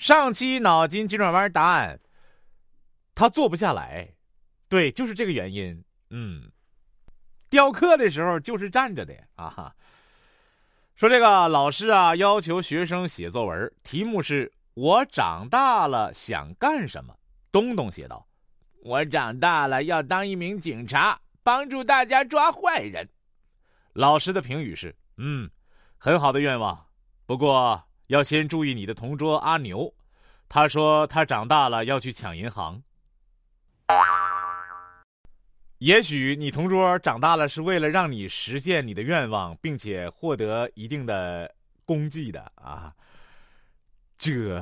上期脑筋急转弯答案，他坐不下来，对，就是这个原因。嗯，雕刻的时候就是站着的啊。说这个老师啊，要求学生写作文，题目是我长大了想干什么。东东写道：“我长大了要当一名警察，帮助大家抓坏人。”老师的评语是：“嗯，很好的愿望，不过。”要先注意你的同桌阿牛，他说他长大了要去抢银行。也许你同桌长大了是为了让你实现你的愿望，并且获得一定的功绩的啊。这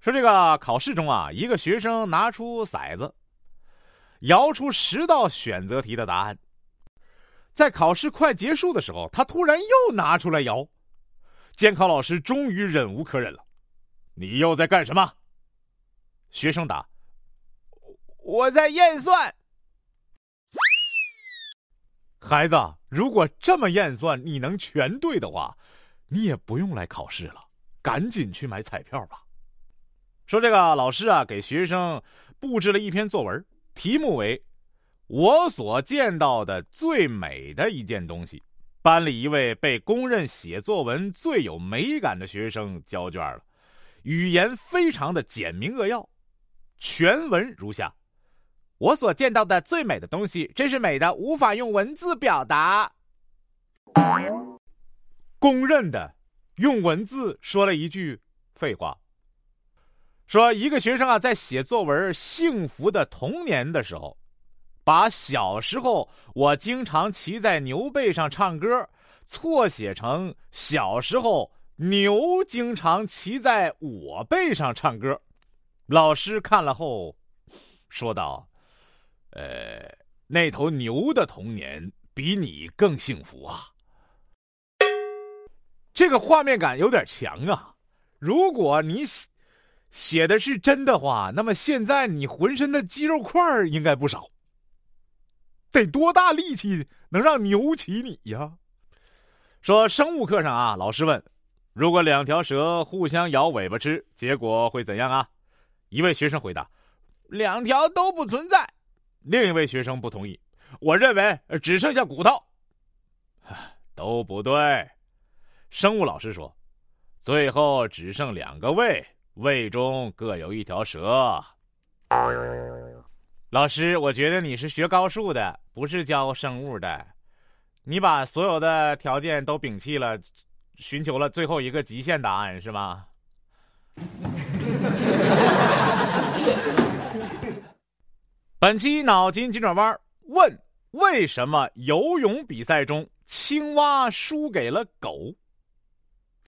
说这个考试中啊，一个学生拿出骰子，摇出十道选择题的答案，在考试快结束的时候，他突然又拿出来摇。监考老师终于忍无可忍了，你又在干什么？学生答：“我在验算。”孩子，如果这么验算你能全对的话，你也不用来考试了，赶紧去买彩票吧。说这个老师啊，给学生布置了一篇作文，题目为“我所见到的最美的一件东西”。班里一位被公认写作文最有美感的学生交卷了，语言非常的简明扼要，全文如下：我所见到的最美的东西，真是美的无法用文字表达。公认的，用文字说了一句废话。说一个学生啊，在写作文《幸福的童年》的时候。把小时候我经常骑在牛背上唱歌，错写成小时候牛经常骑在我背上唱歌。老师看了后说道：“呃，那头牛的童年比你更幸福啊。”这个画面感有点强啊！如果你写写的是真的话，那么现在你浑身的肌肉块应该不少。得多大力气能让牛骑你呀？说生物课上啊，老师问：如果两条蛇互相摇尾巴吃，结果会怎样啊？一位学生回答：两条都不存在。另一位学生不同意：我认为只剩下骨头。都不对。生物老师说：最后只剩两个胃，胃中各有一条蛇。老师，我觉得你是学高数的，不是教生物的。你把所有的条件都摒弃了，寻求了最后一个极限答案，是吗？本期脑筋急转弯问：为什么游泳比赛中青蛙输给了狗？